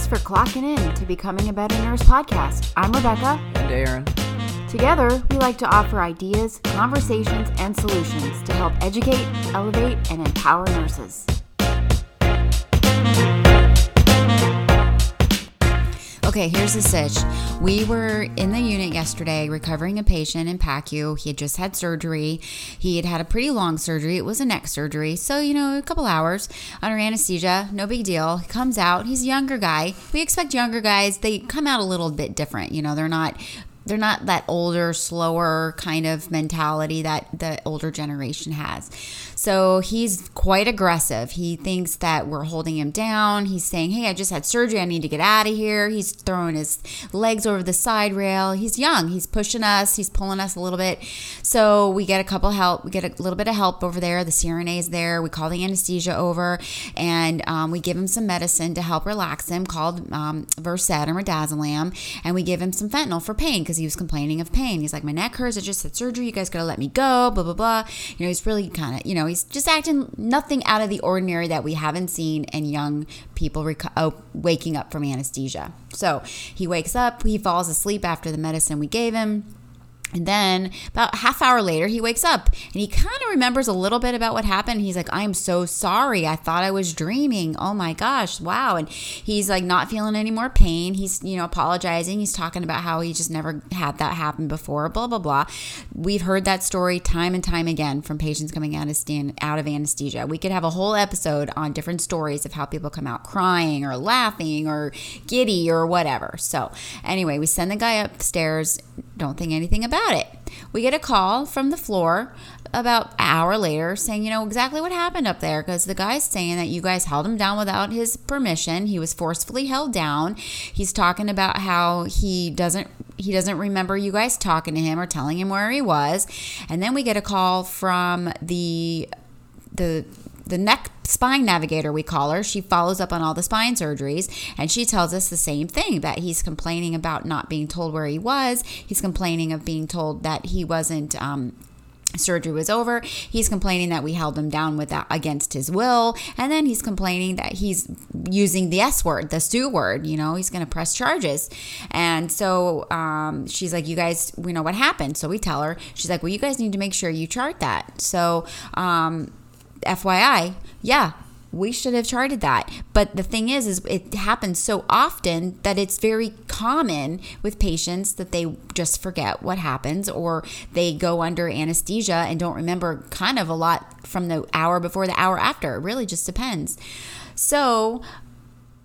Thanks for clocking in to Becoming a Better Nurse podcast. I'm Rebecca. And Aaron. Together, we like to offer ideas, conversations, and solutions to help educate, elevate, and empower nurses. Okay, here's the sitch. We were in the unit yesterday recovering a patient in PACU. He had just had surgery. He had had a pretty long surgery. It was a neck surgery. So, you know, a couple hours under anesthesia. No big deal. He comes out. He's a younger guy. We expect younger guys, they come out a little bit different. You know, they're not they're not that older, slower kind of mentality that the older generation has. So he's quite aggressive. He thinks that we're holding him down. He's saying, Hey, I just had surgery. I need to get out of here. He's throwing his legs over the side rail. He's young. He's pushing us. He's pulling us a little bit. So we get a couple help. We get a little bit of help over there. The CRNA is there. We call the anesthesia over and um, we give him some medicine to help relax him called um, Versed or midazolam. And we give him some fentanyl for pain because he was complaining of pain. He's like, My neck hurts. I just had surgery. You guys got to let me go. Blah, blah, blah. You know, he's really kind of, you know, he's just acting nothing out of the ordinary that we haven't seen in young people oh, waking up from anesthesia. So he wakes up, he falls asleep after the medicine we gave him and then about half hour later, he wakes up and he kind of remembers a little bit about what happened. He's like, I am so sorry. I thought I was dreaming. Oh my gosh. Wow. And he's like not feeling any more pain. He's, you know, apologizing. He's talking about how he just never had that happen before, blah, blah, blah. We've heard that story time and time again from patients coming out of anesthesia. We could have a whole episode on different stories of how people come out crying or laughing or giddy or whatever. So, anyway, we send the guy upstairs. Don't think anything about it. We get a call from the floor about an hour later saying, you know, exactly what happened up there because the guy's saying that you guys held him down without his permission. He was forcefully held down. He's talking about how he doesn't he doesn't remember you guys talking to him or telling him where he was. And then we get a call from the the the neck spine navigator, we call her. She follows up on all the spine surgeries and she tells us the same thing that he's complaining about not being told where he was. He's complaining of being told that he wasn't. Um, surgery was over he's complaining that we held him down with that against his will and then he's complaining that he's using the s word the sue word you know he's going to press charges and so um, she's like you guys we know what happened so we tell her she's like well you guys need to make sure you chart that so um, FYI, yeah, we should have charted that. But the thing is, is it happens so often that it's very common with patients that they just forget what happens or they go under anesthesia and don't remember kind of a lot from the hour before the hour after. It really just depends. So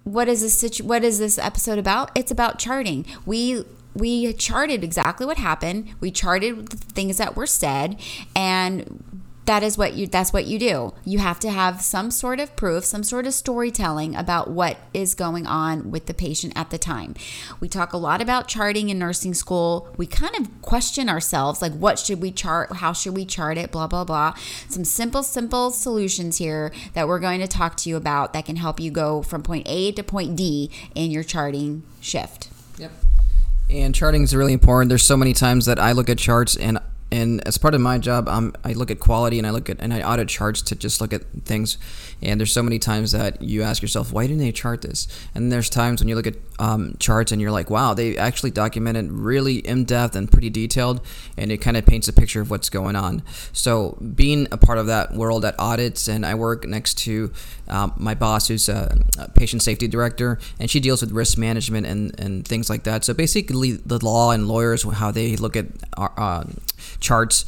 what is this situ- what is this episode about? It's about charting. We we charted exactly what happened. We charted the things that were said and that is what you that's what you do. You have to have some sort of proof some sort of storytelling about what is going on with the patient at the time. We talk a lot about charting in nursing school. We kind of question ourselves like what should we chart? How should we chart it? Blah blah blah. Some simple simple solutions here that we're going to talk to you about that can help you go from point a to point d in your charting shift. Yep. And charting is really important. There's so many times that i look at charts and and as part of my job, um, I look at quality and I look at and I audit charts to just look at things. And there's so many times that you ask yourself, why didn't they chart this? And there's times when you look at um, charts and you're like, wow, they actually documented really in depth and pretty detailed, and it kind of paints a picture of what's going on. So being a part of that world at audits, and I work next to um, my boss, who's a, a, patient safety director, and she deals with risk management and, and things like that. So basically, the law and lawyers, how they look at our, uh, charts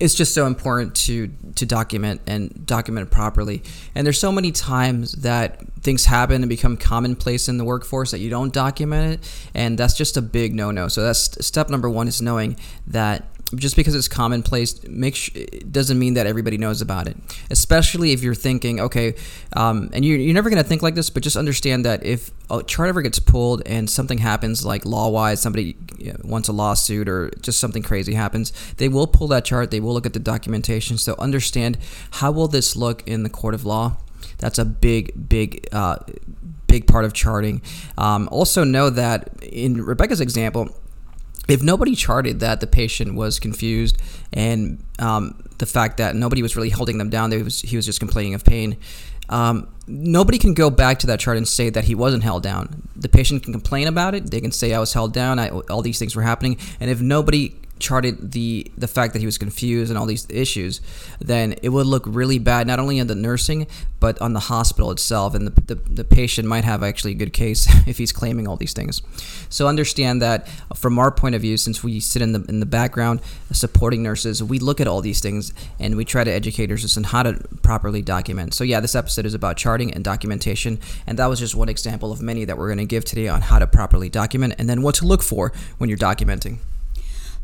it's just so important to to document and document it properly. And there's so many times that things happen and become commonplace in the workforce that you don't document it, and that's just a big no-no. So that's step number one is knowing that just because it's commonplace make sh- doesn't mean that everybody knows about it. Especially if you're thinking okay um, and you're, you're never going to think like this but just understand that if a chart ever gets pulled and something happens like law-wise somebody wants a lawsuit or just something crazy happens they will pull that chart they will look at the documentation. So understand how will this look in the court of law? That's a big big uh, big part of charting. Um, also know that in rebecca's example if nobody charted that the patient was confused and um, the fact that nobody was really holding them down, he was, he was just complaining of pain. Um, nobody can go back to that chart and say that he wasn't held down. The patient can complain about it. They can say I was held down. I, all these things were happening. And if nobody charted the the fact that he was confused and all these issues, then it would look really bad not only on the nursing but on the hospital itself, and the, the, the patient might have actually a good case if he's claiming all these things. So understand that from our point of view, since we sit in the in the background supporting nurses, we look at all these things and we try to educate nurses on how to properly document. So yeah, this episode is about charting and documentation, and that was just one example of many that we're going to give today on how to properly document and then what to look for when you're documenting.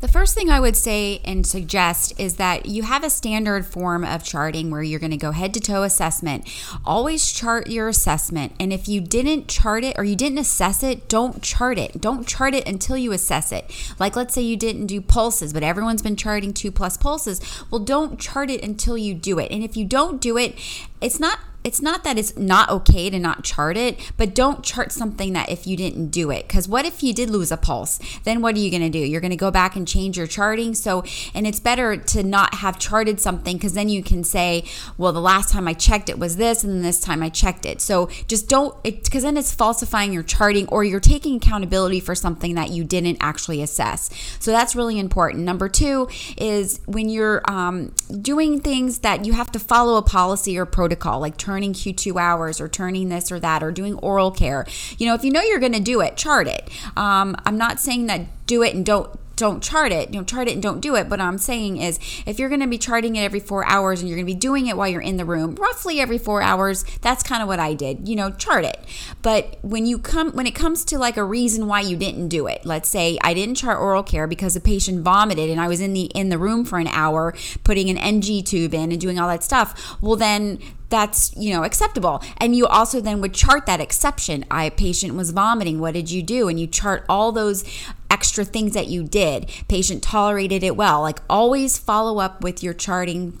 The first thing I would say and suggest is that you have a standard form of charting where you're going to go head to toe assessment. Always chart your assessment. And if you didn't chart it or you didn't assess it, don't chart it. Don't chart it until you assess it. Like, let's say you didn't do pulses, but everyone's been charting two plus pulses. Well, don't chart it until you do it. And if you don't do it, it's not it's not that it's not okay to not chart it, but don't chart something that if you didn't do it. Because what if you did lose a pulse? Then what are you going to do? You're going to go back and change your charting. So, and it's better to not have charted something because then you can say, well, the last time I checked it was this, and this time I checked it. So just don't, because then it's falsifying your charting or you're taking accountability for something that you didn't actually assess. So that's really important. Number two is when you're um, doing things that you have to follow a policy or protocol, like turning Q2 hours or turning this or that or doing oral care. You know, if you know you're going to do it, chart it. Um, I'm not saying that do it and don't don't chart it. Know, chart it and don't do it. But what I'm saying is, if you're going to be charting it every four hours and you're going to be doing it while you're in the room, roughly every four hours, that's kind of what I did. You know, chart it. But when you come, when it comes to like a reason why you didn't do it, let's say I didn't chart oral care because the patient vomited and I was in the in the room for an hour putting an NG tube in and doing all that stuff. Well, then that's you know acceptable. And you also then would chart that exception. I patient was vomiting. What did you do? And you chart all those extra things that you did. Patient tolerated it well. Like always follow up with your charting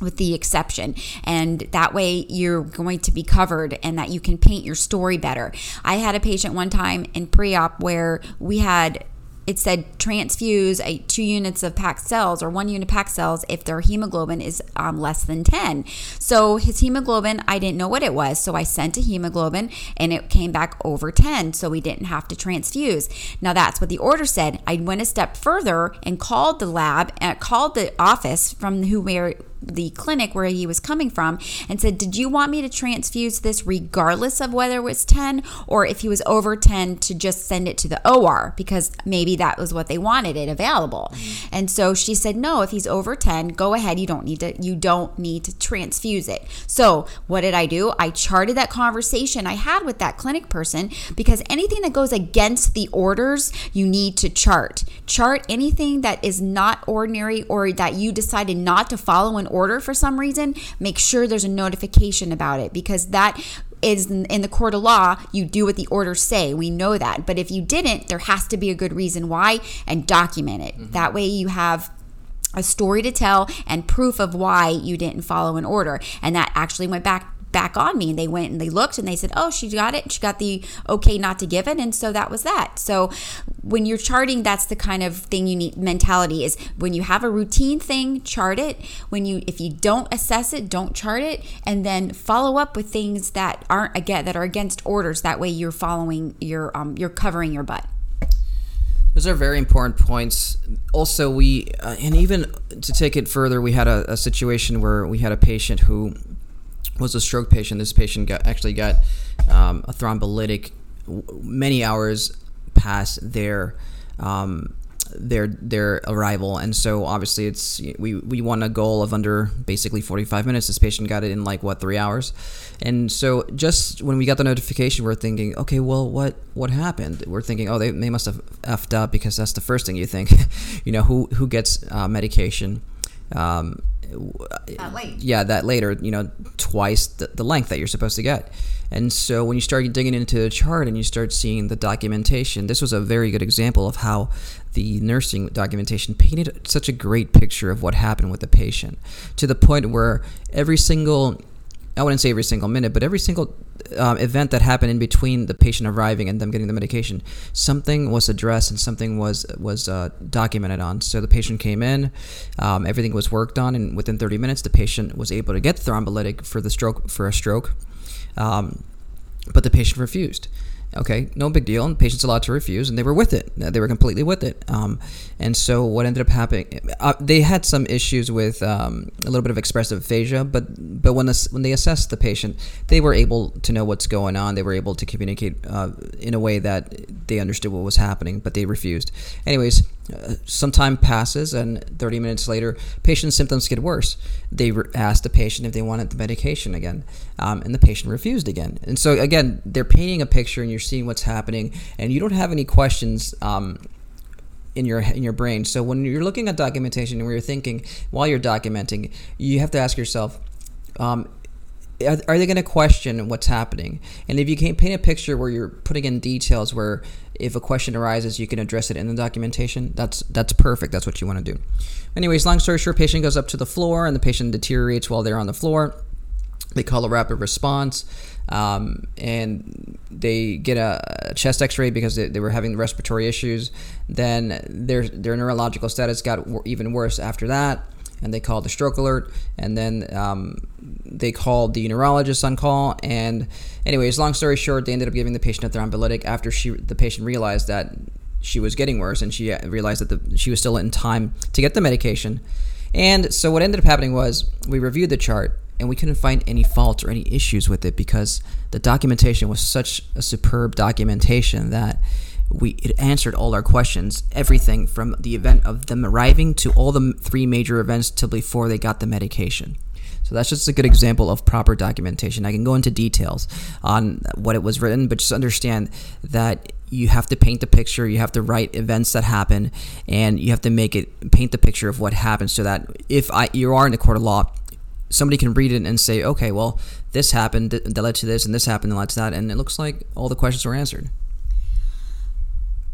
with the exception. And that way you're going to be covered and that you can paint your story better. I had a patient one time in pre-op where we had it said transfuse a two units of packed cells or one unit packed cells if their hemoglobin is um, less than 10. So his hemoglobin, I didn't know what it was. So I sent a hemoglobin and it came back over 10. So we didn't have to transfuse. Now that's what the order said. I went a step further and called the lab and uh, called the office from who where the clinic where he was coming from and said, Did you want me to transfuse this regardless of whether it was 10 or if he was over 10 to just send it to the OR because maybe that was what they wanted it available. And so she said, No, if he's over 10, go ahead. You don't need to, you don't need to transfuse it. So what did I do? I charted that conversation I had with that clinic person because anything that goes against the orders, you need to chart. Chart anything that is not ordinary or that you decided not to follow an order for some reason, make sure there's a notification about it because that is in the court of law, you do what the orders say. We know that. But if you didn't, there has to be a good reason why and document it. Mm-hmm. That way you have a story to tell and proof of why you didn't follow an order. And that actually went back back on me and they went and they looked and they said oh she got it she got the okay not to give it and so that was that so when you're charting that's the kind of thing you need mentality is. When you have a routine thing chart it. When you if you don't assess it don't chart it. And then follow up with things that aren't again that are against orders. That way you're following your um, you're covering your butt. Those are very important points. Also, we, uh, and even to take it further, we had a, a, situation where we had a patient who was a stroke patient. This patient got actually got um, a thrombolytic many hours past their um, their their arrival, and so obviously it's we we won a goal of under basically 45 minutes. This patient got it in like what three hours, and so just when we got the notification, we're thinking, okay, well, what what happened? We're thinking, oh, they, they must have effed up because that's the first thing you think, you know, who who gets uh, medication. Um, that late. Yeah, that later, you know, twice the, the length that you're supposed to get. And so when you start digging into the chart and you start seeing the documentation, this was a very good example of how the nursing documentation painted such a great picture of what happened with the patient to the point where every single I wouldn't say every single minute, but every single um, event that happened in between the patient arriving and them getting the medication, something was addressed and something was was uh, documented on. So the patient came in, um, everything was worked on, and within 30 minutes, the patient was able to get thrombolytic for the stroke for a stroke, um, but the patient refused. Okay, no big deal. And the patient's allowed to refuse, and they were with it. They were completely with it. Um, and so what ended up happening, uh, they had some issues with um, a little bit of expressive aphasia, but but when this, when they assessed the patient, they were able to know what's going on. They were able to communicate uh, in a way that they understood what was happening, but they refused. Anyways, uh, some time passes, and 30 minutes later, patient's symptoms get worse. They re- asked the patient if they wanted the medication again, um, and the patient refused again. And so again, they're painting a picture, and you're seeing what's happening, and you don't have any questions. Um, in your in your brain. So when you're looking at documentation and you're thinking while you're documenting, you have to ask yourself, um, are, are they going to question what's happening? And if you can paint a picture where you're putting in details where if a question arises, you can address it in the documentation. That's that's perfect. That's what you want to do. Anyways, long story short, patient goes up to the floor and the patient deteriorates while they're on the floor. They call a rapid response, um, and they get a, chest X-ray because they, they, were having respiratory issues. Then their their neurological status got even worse after that, and they called the stroke alert. And then um, they called the neurologist on call. And anyways, long story short, they ended up giving the patient a thrombolytic after she the patient realized that she was getting worse, and she realized that the, she was still in time to get the medication. And so what ended up happening was we reviewed the chart and we couldn't find any faults or any issues with it because the documentation was such a superb documentation that we it answered all our questions everything from the event of them arriving to all the three major events till before they got the medication so that's just a good example of proper documentation i can go into details on what it was written but just understand that you have to paint the picture you have to write events that happen and you have to make it paint the picture of what happened so that if I, you are in the court of law somebody can read it and say, okay, well, this happened that led to this, and this happened that led to that, and it looks like all the questions were answered.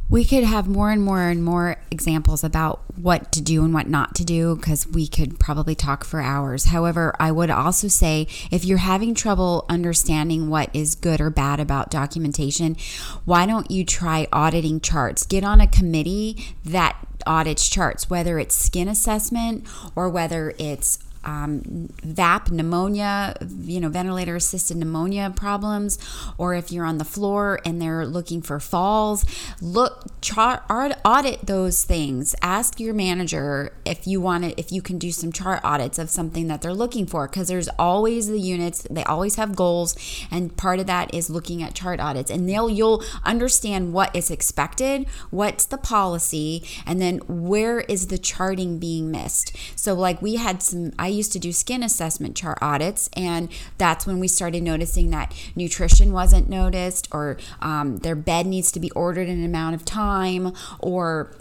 We could have more and more and more examples about what to do and what not to do because we could probably talk for hours. However, I would also say if you're having trouble understanding what is good or bad about documentation, why don't you try auditing charts? Get on a committee that audits charts, whether it's skin assessment or whether it's um, VAP pneumonia, you know, ventilator assisted pneumonia problems, or if you're on the floor and they're looking for falls, look, chart, audit those things. Ask your manager if you want it, if you can do some chart audits of something that they're looking for, because there's always the units, they always have goals, and part of that is looking at chart audits, and they'll you'll understand what is expected, what's the policy, and then where is the charting being missed. So, like we had some, I used to do skin assessment chart audits, and that's when we started noticing that nutrition wasn't noticed, or um, their bed needs to be ordered in an amount of time, or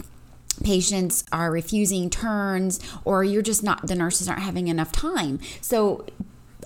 patients are refusing turns or you're just not the nurses aren't having enough time. So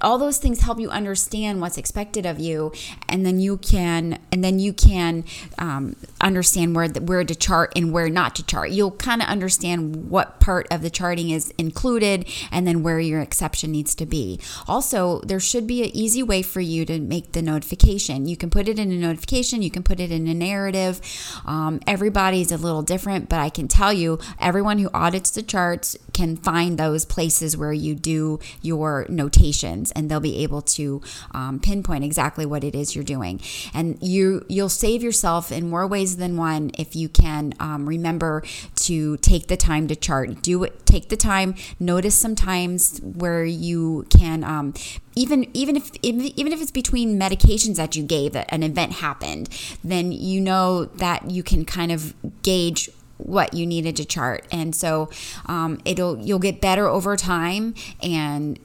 all those things help you understand what's expected of you and then you can and then you can um, understand where the, where to chart and where not to chart. You'll kind of understand what part of the charting is included and then where your exception needs to be. Also there should be an easy way for you to make the notification. You can put it in a notification you can put it in a narrative. Um, everybody's a little different but i can tell you everyone who audits the charts can find those places where you do your notations and they'll be able to um, pinpoint exactly what it is you're doing. And you you'll save yourself in more ways than one if you can um, remember to take the time to chart. Do it take the time notice sometimes where you can um, even even if even if it's between medications that you gave that an event happened then you know that you can kind of gauge what you needed to chart. And so um, it'll you'll get better over time and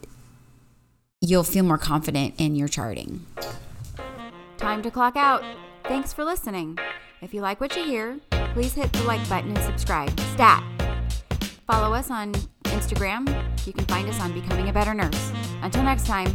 you'll feel more confident in your charting. Time to clock out. Thanks for listening. If you like what you hear please hit the like button and subscribe. Stat. Follow us on instagram. You can find us on becoming a better nurse. Until next time